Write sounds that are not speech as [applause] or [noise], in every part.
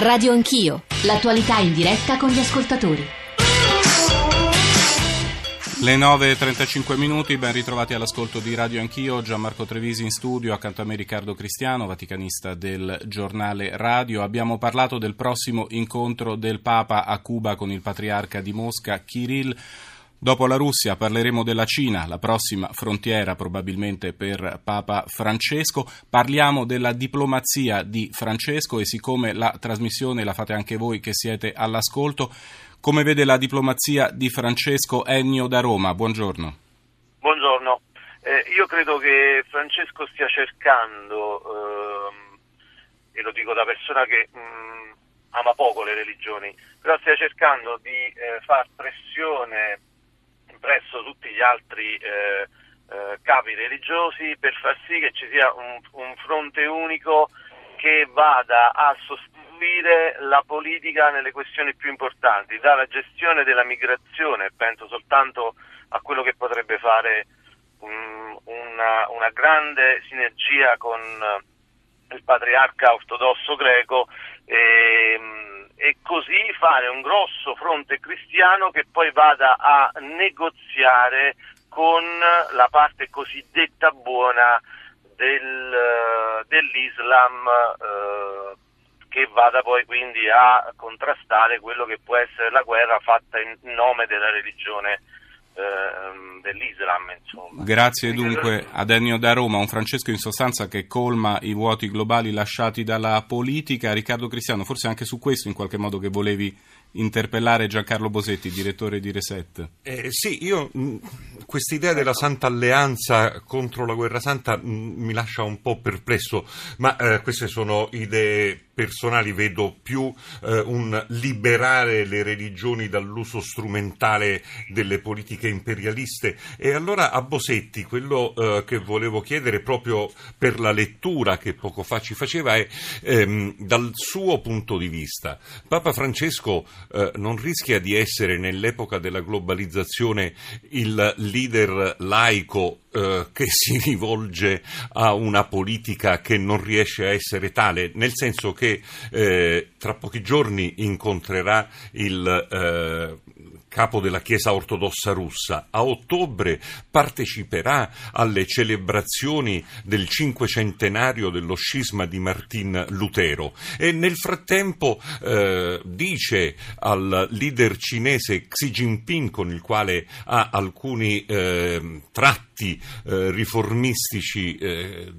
Radio Anch'io, l'attualità in diretta con gli ascoltatori. Le 9.35 minuti, ben ritrovati all'ascolto di Radio Anch'io, Gianmarco Trevisi in studio, accanto a me Riccardo Cristiano, vaticanista del giornale Radio. Abbiamo parlato del prossimo incontro del Papa a Cuba con il patriarca di Mosca, Kirill. Dopo la Russia parleremo della Cina, la prossima frontiera probabilmente per Papa Francesco. Parliamo della diplomazia di Francesco e siccome la trasmissione la fate anche voi che siete all'ascolto, come vede la diplomazia di Francesco Ennio da Roma? Buongiorno. Buongiorno. Eh, io credo che Francesco stia cercando, ehm, e lo dico da persona che mh, mm, ama poco le religioni, però stia cercando di eh, far pressione presso tutti gli altri eh, eh, capi religiosi per far sì che ci sia un, un fronte unico che vada a sostituire la politica nelle questioni più importanti, dalla gestione della migrazione, penso soltanto a quello che potrebbe fare um, una, una, grande sinergia con il patriarca ortodosso greco e, e così fare un grosso fronte cristiano che poi vada a negoziare con la parte cosiddetta buona del, dell'Islam eh, che vada poi quindi a contrastare quello che può essere la guerra fatta in nome della religione Ehm, dell'Islam. Insomma. Grazie dunque ad Ennio da Roma, un Francesco in sostanza che colma i vuoti globali lasciati dalla politica. Riccardo Cristiano, forse anche su questo in qualche modo che volevi interpellare Giancarlo Bosetti, direttore di Reset. Eh, sì, io questa idea della Santa Alleanza contro la Guerra Santa mh, mi lascia un po' perplesso, ma eh, queste sono idee personali vedo più eh, un liberare le religioni dall'uso strumentale delle politiche imperialiste. E allora a Bosetti quello eh, che volevo chiedere proprio per la lettura che poco fa ci faceva è ehm, dal suo punto di vista. Papa Francesco eh, non rischia di essere nell'epoca della globalizzazione il leader laico eh, che [laughs] si rivolge a una politica che non riesce a essere tale, nel senso che eh, tra pochi giorni incontrerà il eh, capo della Chiesa ortodossa russa, a ottobre parteciperà alle celebrazioni del cinquecentenario dello scisma di Martin Lutero. E nel frattempo eh, dice al leader cinese Xi Jinping, con il quale ha alcuni eh, tratti eh, riformistici eh,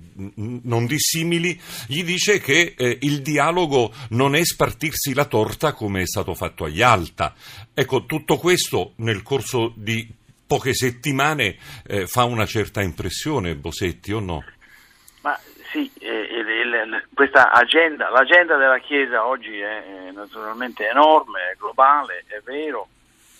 non dissimili, gli dice che eh, il dialogo non è spartirsi la torta come è stato fatto a Yalta. Ecco, tutto questo nel corso di poche settimane eh, fa una certa impressione, Bosetti, o no? Ma sì, eh, questa agenda, l'agenda della Chiesa oggi è naturalmente enorme, è globale, è vero.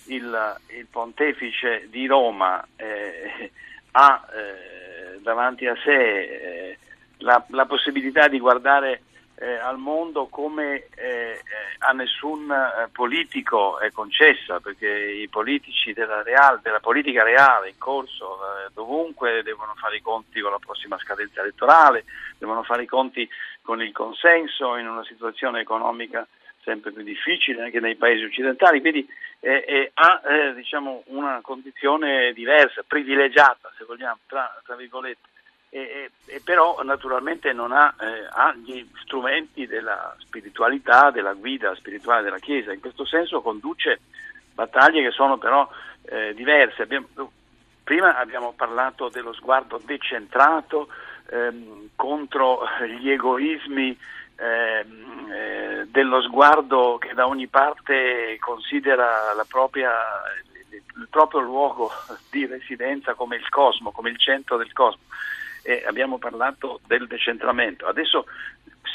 Il, il pontefice di Roma eh, ha eh, davanti a sé eh, la, la, possibilità di guardare eh, al mondo come eh, eh, a nessun eh, politico è concessa, perché i politici della, real, della politica reale in corso dovunque devono fare i conti con la prossima scadenza elettorale, devono fare i conti con il consenso in una situazione economica sempre più difficile anche nei paesi occidentali, quindi eh, eh, ha eh, diciamo una condizione diversa, privilegiata se vogliamo, tra, tra virgolette e, e, però naturalmente non ha, eh, ha, gli strumenti della spiritualità, della guida spirituale della Chiesa, in questo senso conduce battaglie che sono però eh, diverse. Abbiamo, prima abbiamo parlato dello sguardo decentrato ehm, contro gli egoismi eh, dello sguardo che da ogni parte considera propria, il proprio luogo di residenza come il cosmo, come il centro del cosmo e abbiamo parlato del decentramento. Adesso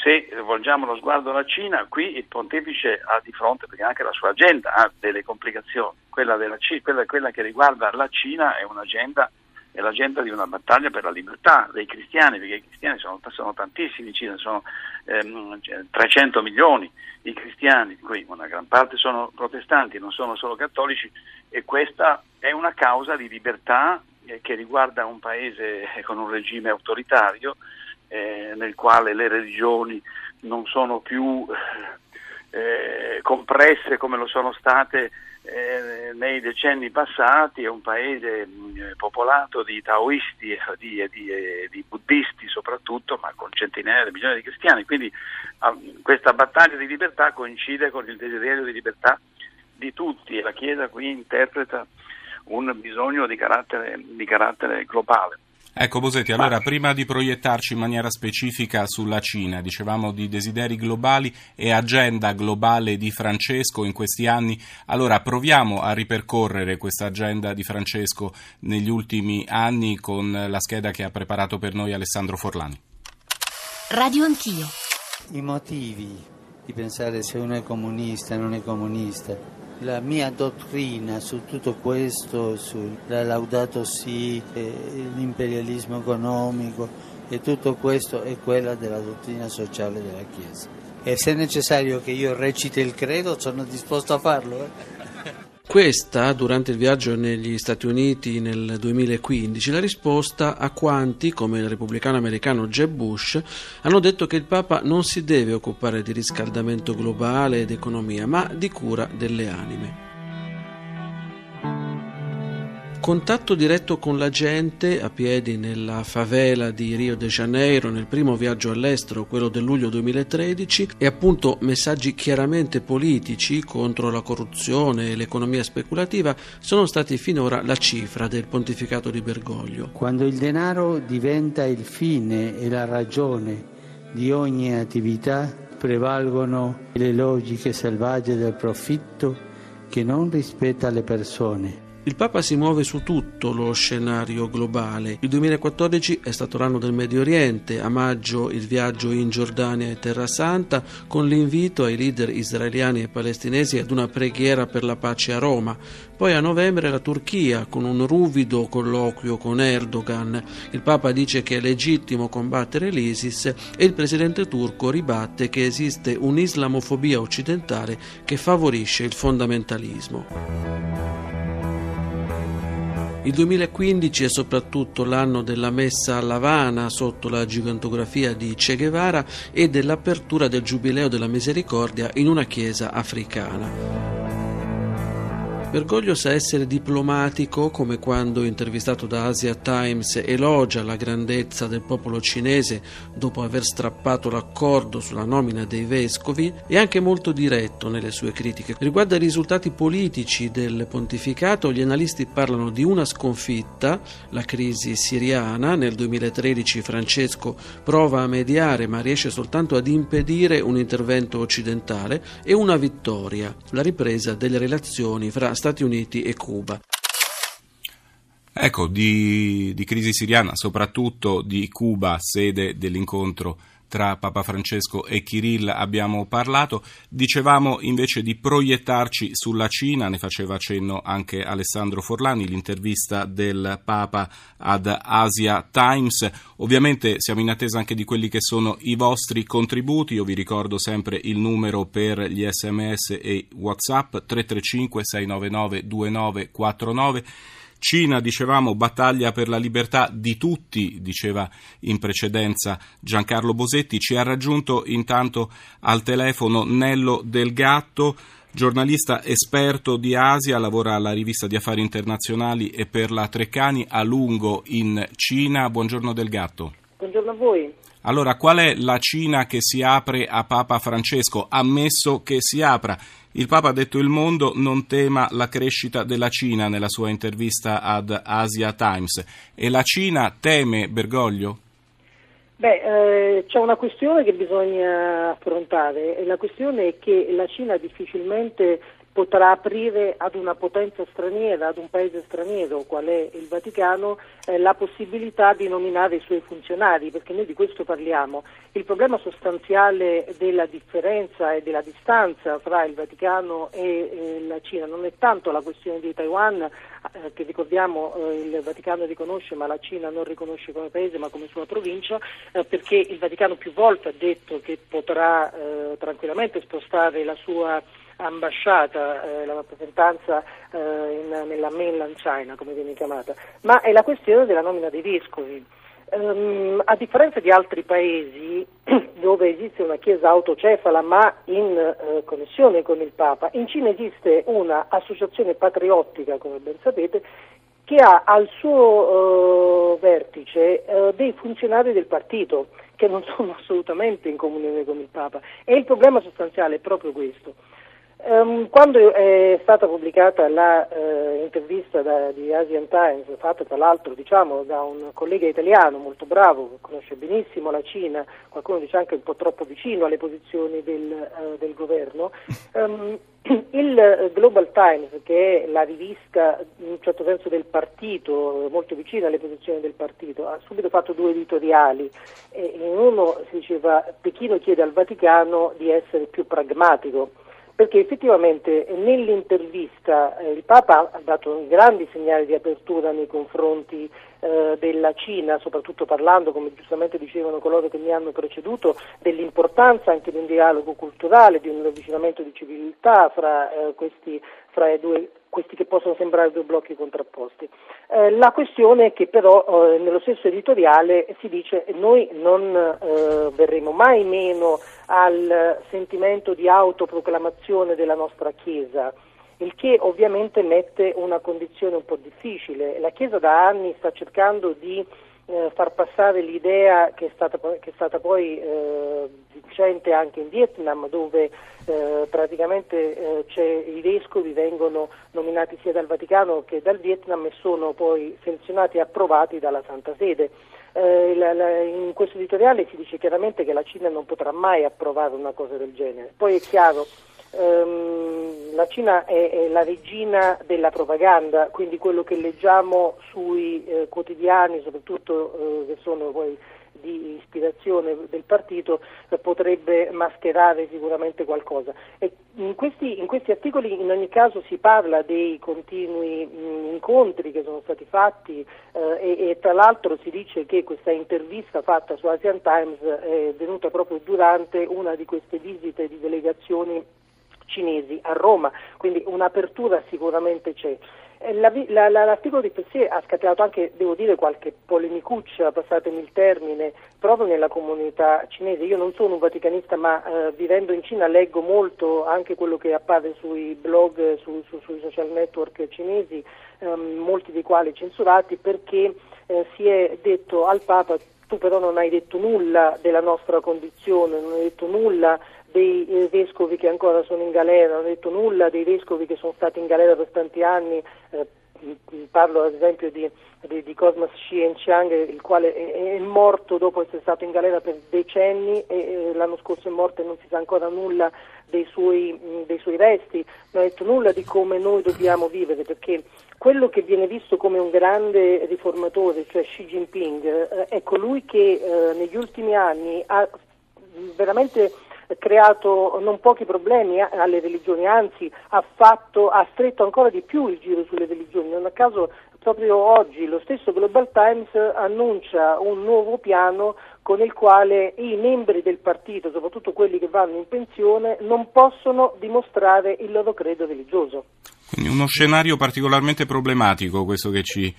se volgiamo lo sguardo alla Cina, qui il pontefice ha di fronte, perché anche la sua agenda ha delle complicazioni, quella, della, quella, quella che riguarda la Cina è un'agenda è l'agenda di una battaglia per la libertà dei cristiani, perché i cristiani sono, sono tantissimi Cina, sono ehm, 300 milioni i cristiani, di cui una gran parte sono protestanti, non sono solo cattolici, e questa è una causa di libertà eh, che riguarda un paese con un regime autoritario eh, nel quale le religioni non sono più eh, compresse come lo sono state eh, nei decenni passati, è un paese mh, eh, popolato di taoisti e di, di, di, buddisti soprattutto, ma con centinaia di milioni di cristiani, quindi eh, questa battaglia di libertà coincide con il desiderio di libertà di tutti e la Chiesa qui interpreta un bisogno di carattere, di carattere globale. Ecco Bosetti, allora prima di proiettarci in maniera specifica sulla Cina, dicevamo di desideri globali e agenda globale di Francesco in questi anni, allora proviamo a ripercorrere questa agenda di Francesco negli ultimi anni con la scheda che ha preparato per noi Alessandro Forlani. Radio Anch'io. I motivi di pensare se uno è comunista o non è comunista la mia dottrina su tutto questo, sulla Laudato Si, l'imperialismo economico e tutto questo è quella della dottrina sociale della Chiesa. E se è necessario che io reciti il credo sono disposto a farlo. Eh? Questa, durante il viaggio negli Stati Uniti nel 2015, la risposta a quanti, come il repubblicano americano Jeb Bush, hanno detto che il Papa non si deve occupare di riscaldamento globale ed economia, ma di cura delle anime. Contatto diretto con la gente a piedi nella favela di Rio de Janeiro nel primo viaggio all'estero, quello del luglio 2013, e appunto messaggi chiaramente politici contro la corruzione e l'economia speculativa sono stati finora la cifra del pontificato di Bergoglio. Quando il denaro diventa il fine e la ragione di ogni attività, prevalgono le logiche selvagge del profitto che non rispetta le persone il Papa si muove su tutto lo scenario globale. Il 2014 è stato l'anno del Medio Oriente, a maggio il viaggio in Giordania e Terra Santa con l'invito ai leader israeliani e palestinesi ad una preghiera per la pace a Roma. Poi a novembre la Turchia con un ruvido colloquio con Erdogan. Il Papa dice che è legittimo combattere l'ISIS e il presidente turco ribatte che esiste un'islamofobia occidentale che favorisce il fondamentalismo. Il 2015 è soprattutto l'anno della messa a Lavana sotto la gigantografia di Che Guevara e dell'apertura del Giubileo della Misericordia in una chiesa africana. Bergoglio sa essere diplomatico come quando intervistato da Asia Times elogia la grandezza del popolo cinese dopo aver strappato l'accordo sulla nomina dei vescovi e anche molto diretto nelle sue critiche. Riguardo ai risultati politici del pontificato, gli analisti parlano di una sconfitta, la crisi siriana. Nel 2013 Francesco prova a mediare ma riesce soltanto ad impedire un intervento occidentale e una vittoria, la ripresa delle relazioni fra Stati Uniti e Cuba. Ecco, di, di crisi siriana, soprattutto di Cuba, sede dell'incontro tra Papa Francesco e Kirill abbiamo parlato. Dicevamo invece di proiettarci sulla Cina, ne faceva cenno anche Alessandro Forlani, l'intervista del Papa ad Asia Times. Ovviamente siamo in attesa anche di quelli che sono i vostri contributi. Io vi ricordo sempre il numero per gli sms e WhatsApp 335 699 2949. Cina, dicevamo, battaglia per la libertà di tutti, diceva in precedenza Giancarlo Bosetti. Ci ha raggiunto intanto al telefono Nello Del Gatto, giornalista esperto di Asia, lavora alla rivista di affari internazionali e per la Treccani a lungo in Cina. Buongiorno Del Gatto. Buongiorno a voi. Allora, qual è la Cina che si apre a Papa Francesco? Ammesso che si apra. Il Papa ha detto il mondo non tema la crescita della Cina nella sua intervista ad Asia Times. E la Cina teme Bergoglio? Beh, eh, c'è una questione che bisogna affrontare e la questione è che la Cina difficilmente potrà aprire ad una potenza straniera, ad un paese straniero, qual è il Vaticano, eh, la possibilità di nominare i suoi funzionari, perché noi di questo parliamo. Il problema sostanziale della differenza e della distanza fra il Vaticano e eh, la Cina non è tanto la questione di Taiwan, eh, che ricordiamo eh, il Vaticano riconosce, ma la Cina non riconosce come paese ma come sua provincia, eh, perché il Vaticano più volte ha detto che potrà eh, tranquillamente spostare la sua ambasciata, eh, la rappresentanza eh, in, nella mainland China, come viene chiamata, ma è la questione della nomina dei vescovi. Um, a differenza di altri paesi [clears throat] dove esiste una chiesa autocefala ma in uh, connessione con il Papa, in Cina esiste un'associazione patriottica, come ben sapete, che ha al suo uh, vertice uh, dei funzionari del partito che non [laughs] sono assolutamente in comunione con il Papa e il problema sostanziale è proprio questo. Um, quando è stata pubblicata l'intervista uh, di Asian Times, fatta tra l'altro diciamo, da un collega italiano molto bravo, che conosce benissimo la Cina, qualcuno dice anche un po' troppo vicino alle posizioni del, uh, del governo, um, [clears throat] il Global Times, che è la rivista in un certo senso del partito, molto vicina alle posizioni del partito, ha subito fatto due editoriali. in uno si diceva Pechino chiede al Vaticano di essere più pragmatico perché effettivamente nell'intervista eh, il Papa ha dato grandi segnali di apertura nei confronti eh, della Cina, soprattutto parlando, come giustamente dicevano coloro che mi hanno preceduto, dell'importanza anche di un dialogo culturale, di un avvicinamento di civiltà fra, eh, questi, fra due, questi che possono sembrare due blocchi contrapposti. Eh, la questione è che però eh, nello stesso editoriale si dice noi non eh, verremo mai meno al sentimento di autoproclamazione della nostra Chiesa, il che ovviamente mette una condizione un po' difficile. La Chiesa da anni sta cercando di eh, far passare l'idea che è stata, che è stata poi eh, vincente anche in Vietnam, dove eh, praticamente eh, i vescovi vengono nominati sia dal Vaticano che dal Vietnam e sono poi selezionati e approvati dalla Santa Sede. Eh, in questo editoriale si dice chiaramente che la Cina non potrà mai approvare una cosa del genere. Poi è chiaro, ehm, la Cina è, è, la regina della propaganda, quindi quello che leggiamo sui eh, quotidiani, soprattutto eh, che sono poi di ispirazione del partito potrebbe mascherare sicuramente qualcosa. In questi, in, questi, articoli in ogni caso si parla dei continui mh, incontri che sono stati fatti eh, e, e, tra l'altro si dice che questa intervista fatta su Asian Times è venuta proprio durante una di queste visite di delegazioni cinesi a Roma, quindi un'apertura sicuramente c'è. Eh, la, la, l'articolo di per sé ha scatenato anche, devo dire, qualche polemicuccia, passatemi il termine, proprio nella comunità cinese. Io non sono un vaticanista, ma eh, vivendo in Cina leggo molto anche quello che appare sui blog, su, su, sui social network cinesi, ehm, molti dei quali censurati, perché eh, si è detto al Papa tu però non hai detto nulla della nostra condizione, non hai detto nulla dei eh, vescovi che ancora sono in galera, non ho detto nulla dei vescovi che sono stati in galera per tanti anni, eh, parlo ad esempio di, di, di Cosmas Xianqiang, il quale è, è, morto dopo essere stato in galera per decenni e eh, l'anno scorso è morto e non si sa ancora nulla dei suoi, dei suoi resti, non ha detto nulla di come noi dobbiamo vivere, perché quello che viene visto come un grande riformatore, cioè Xi Jinping, eh, è colui che eh, negli ultimi anni ha veramente creato non pochi problemi alle religioni, anzi ha, fatto, ha stretto ancora di più il giro sulle religioni. Non a caso proprio oggi lo stesso Global Times annuncia un nuovo piano con il quale i membri del partito, soprattutto quelli che vanno in pensione, non possono dimostrare il loro credo religioso. Quindi uno scenario particolarmente problematico questo che ci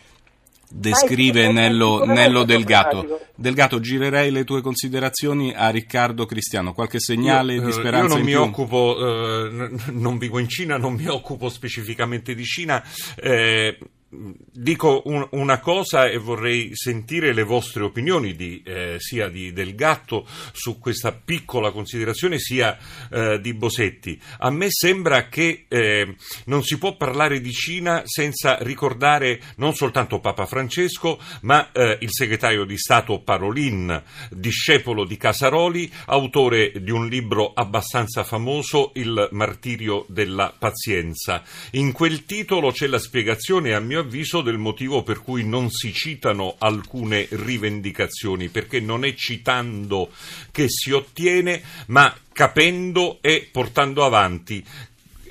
descrive Nello, Nello Delgato. Delgato, girerei le tue considerazioni a Riccardo Cristiano. Qualche segnale io, di speranza? Io non mi più? occupo, eh, non vivo in Cina, non mi occupo specificamente di Cina. Eh, dico un, una cosa e vorrei sentire le vostre opinioni di, eh, sia di Del Gatto su questa piccola considerazione sia eh, di Bosetti. A me sembra che eh, non si può parlare di Cina senza ricordare non soltanto Papa Francesco ma eh, il segretario di Stato Parolin, discepolo di Casaroli, autore di un libro abbastanza famoso, Il martirio della pazienza. In quel titolo c'è la spiegazione a mio avviso del motivo per cui non si citano alcune rivendicazioni, perché non è citando che si ottiene, ma capendo e portando avanti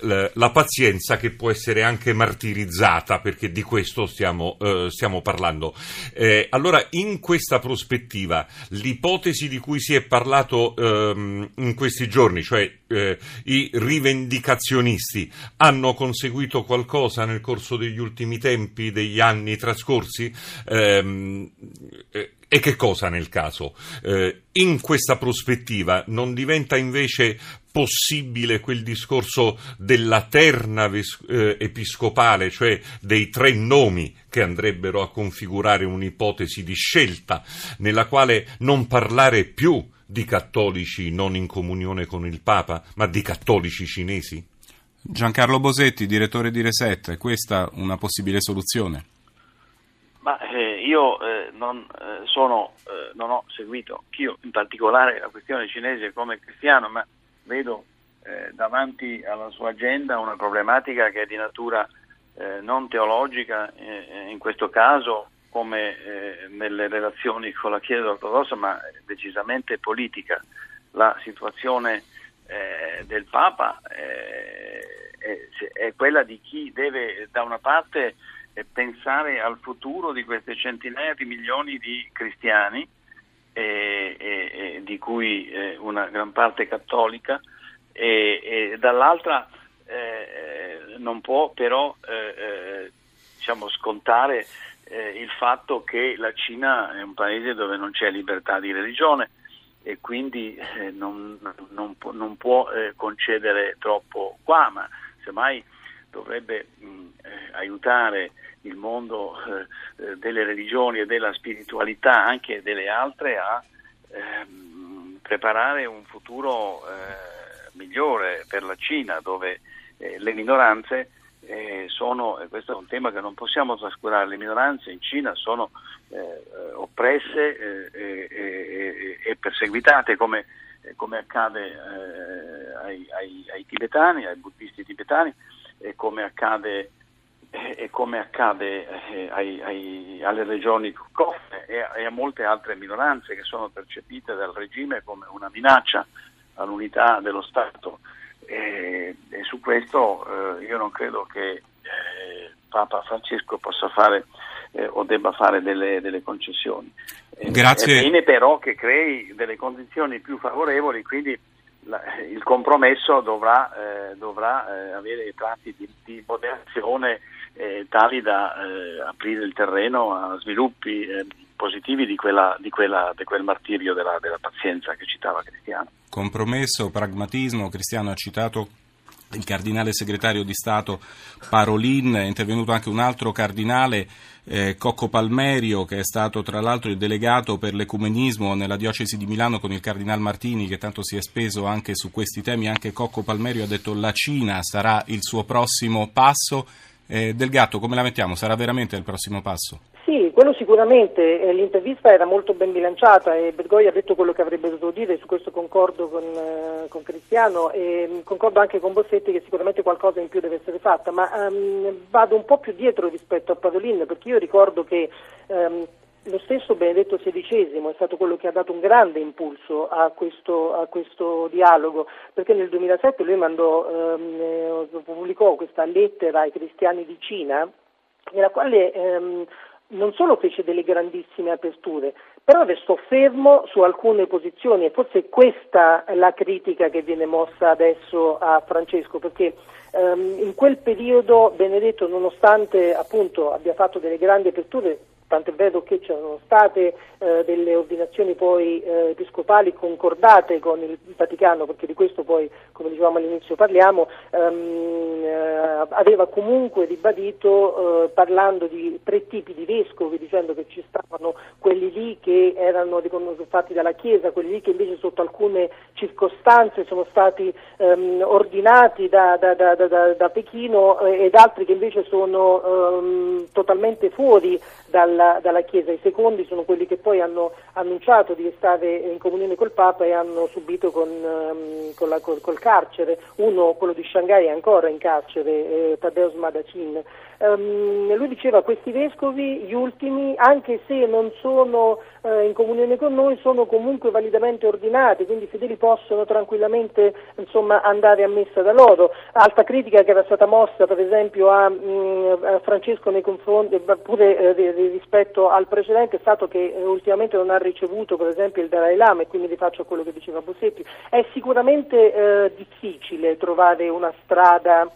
la pazienza che può essere anche martirizzata, perché di questo stiamo, eh, stiamo parlando. Eh, allora, in questa prospettiva, l'ipotesi di cui si è parlato ehm, in questi giorni, cioè eh, i rivendicazionisti, hanno conseguito qualcosa nel corso degli ultimi tempi, degli anni trascorsi? E che cosa nel caso? Eh, in questa prospettiva non diventa invece possibile quel discorso della terna eh, episcopale, cioè dei tre nomi che andrebbero a configurare un'ipotesi di scelta, nella quale non parlare più di cattolici non in comunione con il Papa, ma di cattolici cinesi? Giancarlo Bosetti, direttore di Reset, è questa una possibile soluzione? Ma eh, io eh, non, eh, sono, eh, non, ho seguito, io in particolare la questione cinese come cristiano, ma vedo eh, davanti alla sua agenda una problematica che è di natura eh, non teologica, in questo caso come nelle relazioni con la Chiesa ortodossa, ma decisamente politica. La situazione del Papa è, è quella di chi deve da una parte pensare al futuro di queste centinaia di milioni di cristiani, eh, eh, di cui eh, una gran parte cattolica, e, dall'altra eh, non può però eh, eh, diciamo, scontare il fatto che la Cina è un paese dove non c'è libertà di religione e quindi non, non, non, può concedere troppo qua, ma semmai dovrebbe mh, aiutare il mondo eh, delle religioni e della spiritualità, anche delle altre, a ehm, preparare un futuro eh, migliore per la Cina, dove eh, le minoranze eh, sono, e questo è un tema che non possiamo trascurare, le minoranze in Cina sono eh, oppresse eh, e perseguitate come, come accade ai, ai, ai, tibetani, ai buddisti tibetani e come accade e come accade eh, ai, ai, alle regioni coffe e, e, a molte altre minoranze che sono percepite dal regime come una minaccia all'unità dello Stato. E, e su questo eh, io non credo che eh, Papa Francesco possa fare eh, o debba fare delle, delle concessioni. Grazie. È bene però che crei delle condizioni più favorevoli, quindi la, il compromesso dovrà, eh, dovrà eh, avere tratti di, di moderazione eh, tali da eh, aprire il terreno a sviluppi eh, positivi di, quella, di, quella, di, quel martirio della, della pazienza che citava Cristiano. Compromesso, pragmatismo, Cristiano ha citato il cardinale segretario di Stato Parolin, è intervenuto anche un altro cardinale, eh, Cocco Palmerio, che è stato tra l'altro il delegato per l'ecumenismo nella diocesi di Milano con il cardinal Martini, che tanto si è speso anche su questi temi. Anche Cocco Palmerio ha detto la Cina sarà il suo prossimo passo. Eh, Del Gatto, come la mettiamo? Sarà veramente il prossimo passo? Sì, quello sicuramente. Eh, l'intervista era molto ben bilanciata e Bergoi ha detto quello che avrebbe dovuto dire, su questo concordo con, eh, con Cristiano e mm, concordo anche con Bossetti che sicuramente qualcosa in più deve essere fatta, ma um, vado un po' più dietro rispetto a Padolin perché io ricordo che um, lo stesso Benedetto XVI è stato quello che ha dato un grande impulso a questo, a questo dialogo, perché nel 2007 lui mandò, ehm, pubblicò questa lettera ai cristiani di Cina, nella quale ehm, non solo fece delle grandissime aperture, però restò fermo su alcune posizioni e forse questa è la critica che viene mossa adesso a Francesco, perché ehm, in quel periodo Benedetto, nonostante appunto abbia fatto delle grandi aperture, tant'è vero che c'erano state eh, delle ordinazioni poi eh, episcopali concordate con il Vaticano, perché di questo poi, come dicevamo all'inizio, parliamo, ehm, eh, aveva comunque ribadito eh, parlando di tre tipi di vescovi, dicendo che ci stavano quelli lì che erano fatti dalla Chiesa, quelli lì che invece sotto alcune circostanze sono stati ehm, ordinati da, da, da, da Pechino eh, ed altri che invece sono ehm, totalmente fuori dalla, dalla, Chiesa. I secondi sono quelli che poi hanno annunciato di stare in comunione col Papa e hanno subito con, um, con la, col, col, carcere. Uno, quello di Shanghai, è ancora in carcere, eh, Tadeusz Madacin. Um, lui diceva questi vescovi, gli ultimi, anche se non sono eh, in comunione con noi, sono comunque validamente ordinati, quindi i fedeli possono tranquillamente insomma, andare a messa da loro. Alta critica che era stata mossa per esempio a, mh, mm, a Francesco nei confronti, pure eh, rispetto al precedente, è stato che eh, ultimamente non ha ricevuto per esempio il Dalai Lama e quindi rifaccio quello che diceva Bossetti. È sicuramente eh, difficile trovare una strada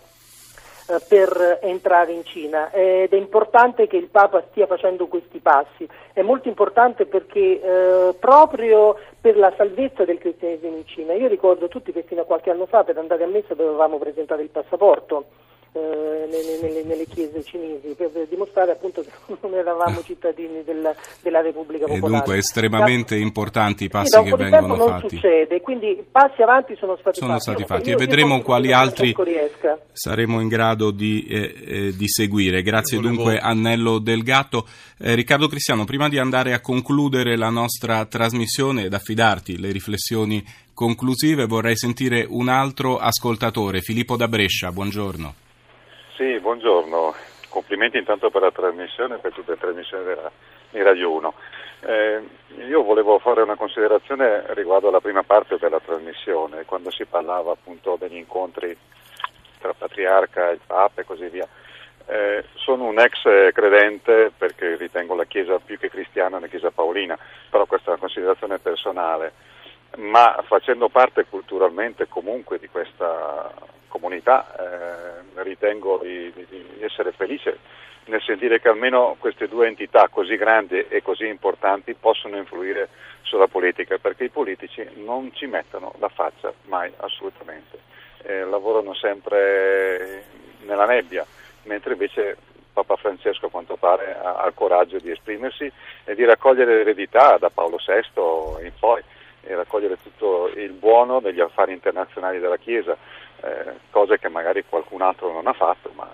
per entrare in Cina. Ed è importante che il Papa stia facendo questi passi. È molto importante perché eh, proprio per la salvezza del cristianesimo in Cina, io ricordo tutti che fino a qualche anno fa per andare a messa dovevamo presentare il passaporto eh, nelle, nelle, nelle, chiese cinesi per, per, dimostrare appunto che [laughs] non eravamo cittadini della, della Repubblica Popolare. E dunque estremamente da, importanti i passi sì, che vengono non fatti. succede, quindi passi avanti sono stati sono fatti. Stati fatti. e vedremo quali altri saremo in grado di, eh, eh, di seguire. Grazie volevo... dunque Annello Del Gatto. Eh, Riccardo Cristiano, prima di andare a concludere la nostra trasmissione ed affidarti le riflessioni conclusive, vorrei sentire un altro ascoltatore, Filippo da Brescia. Buongiorno. Sì, buongiorno. Complimenti intanto per la trasmissione e per tutte le trasmissioni della, di Radio 1. Eh, io volevo fare una considerazione riguardo alla prima parte della trasmissione, quando si parlava appunto degli incontri tra Patriarca, il Papa e così via. Eh, sono un ex credente perché ritengo la Chiesa più che cristiana una Chiesa paolina, però questa è una considerazione personale, ma facendo parte culturalmente comunque di questa comunità eh, ritengo di, di, essere felice nel sentire che almeno queste due entità così grandi e così importanti possono influire sulla politica perché i politici non ci mettono la faccia mai assolutamente. Eh, lavorano sempre nella nebbia mentre invece Papa Francesco a quanto pare ha, ha il coraggio di esprimersi e di raccogliere l'eredità da Paolo VI in poi e raccogliere tutto il buono degli affari internazionali della Chiesa eh, cose che magari qualcun altro non ha fatto, ma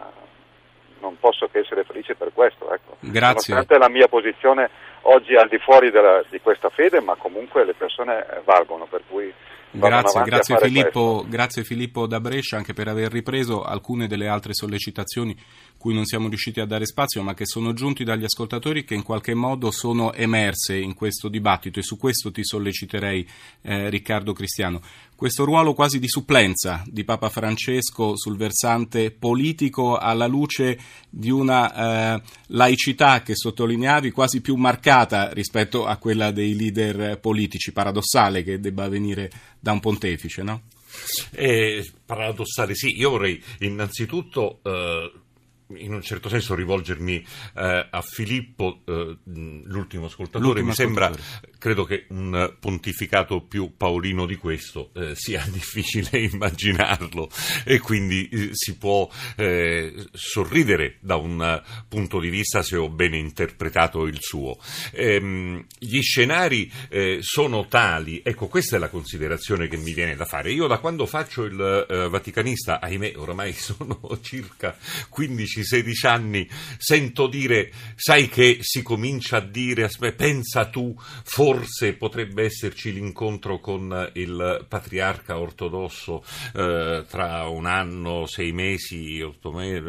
non posso che essere felice per questo. Ecco. Grazie. Nonostante la mia posizione oggi al di fuori della, di questa fede, ma comunque le persone valgono, per cui Grazie, grazie Filippo, grazie Filippo, da Brescia anche per aver ripreso alcune delle altre sollecitazioni cui non siamo riusciti a dare spazio ma che sono giunti dagli ascoltatori che in qualche modo sono emerse in questo dibattito e su questo ti solleciterei eh, Riccardo Cristiano. Questo ruolo quasi di supplenza di Papa Francesco sul versante politico alla luce di una eh, laicità che sottolineavi quasi più marcata rispetto a quella dei leader politici, paradossale che debba venire da un pontefice, no? Eh, paradossale, sì. Io vorrei innanzitutto eh, in un certo senso rivolgermi eh, a Filippo, eh, l'ultimo ascoltatore, l'ultimo mi ascoltatore. sembra, credo che un pontificato più paolino di questo eh, [laughs] sia difficile immaginarlo e quindi eh, si può eh, sorridere da un punto di vista se ho bene interpretato il suo. Ehm, gli scenari eh, sono tali, ecco questa è la considerazione che mi viene da fare. Io da quando faccio il vaticanista, ahimè oramai [laughs] sono circa 15 15-16 anni sento dire, sai che si comincia a dire, pensa tu, forse potrebbe esserci l'incontro con il patriarca ortodosso eh, tra un anno, sei mesi, otto mesi,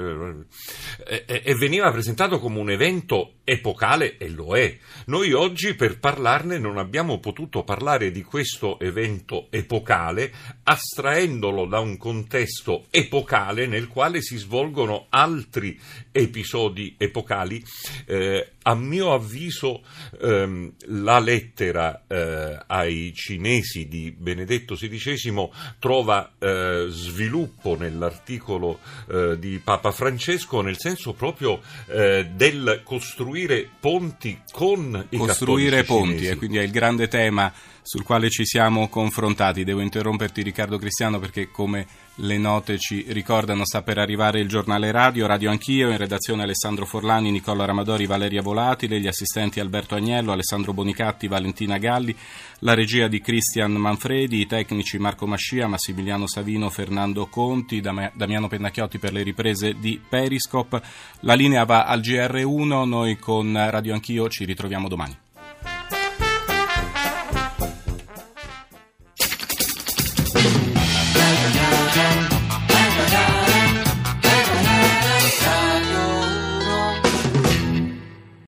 eh, eh, e veniva presentato come un evento epocale e lo è. Noi oggi per parlarne non abbiamo potuto parlare di questo evento epocale astraendolo da un contesto epocale nel quale si svolgono altri episodi epocali. Eh, a mio avviso ehm, la lettera eh, ai cinesi di Benedetto XVI trova eh, sviluppo nell'articolo eh, di Papa Francesco nel senso proprio eh, del costruire ponti con i costruire ponti e quindi è il grande tema sul quale ci siamo confrontati. Devo interromperti Riccardo Cristiano perché come le note ci ricordano sta per arrivare il giornale radio, Radio Anch'io, in redazione Alessandro Forlani, Nicola Ramadori, Valeria Volatile, gli assistenti Alberto Agnello, Alessandro Bonicatti, Valentina Galli, la regia di Cristian Manfredi, i tecnici Marco Mascia, Massimiliano Savino, Fernando Conti, Damiano Pennacchiotti per le riprese di Periscope. La linea va al GR1, noi con Radio Anch'io ci ritroviamo domani.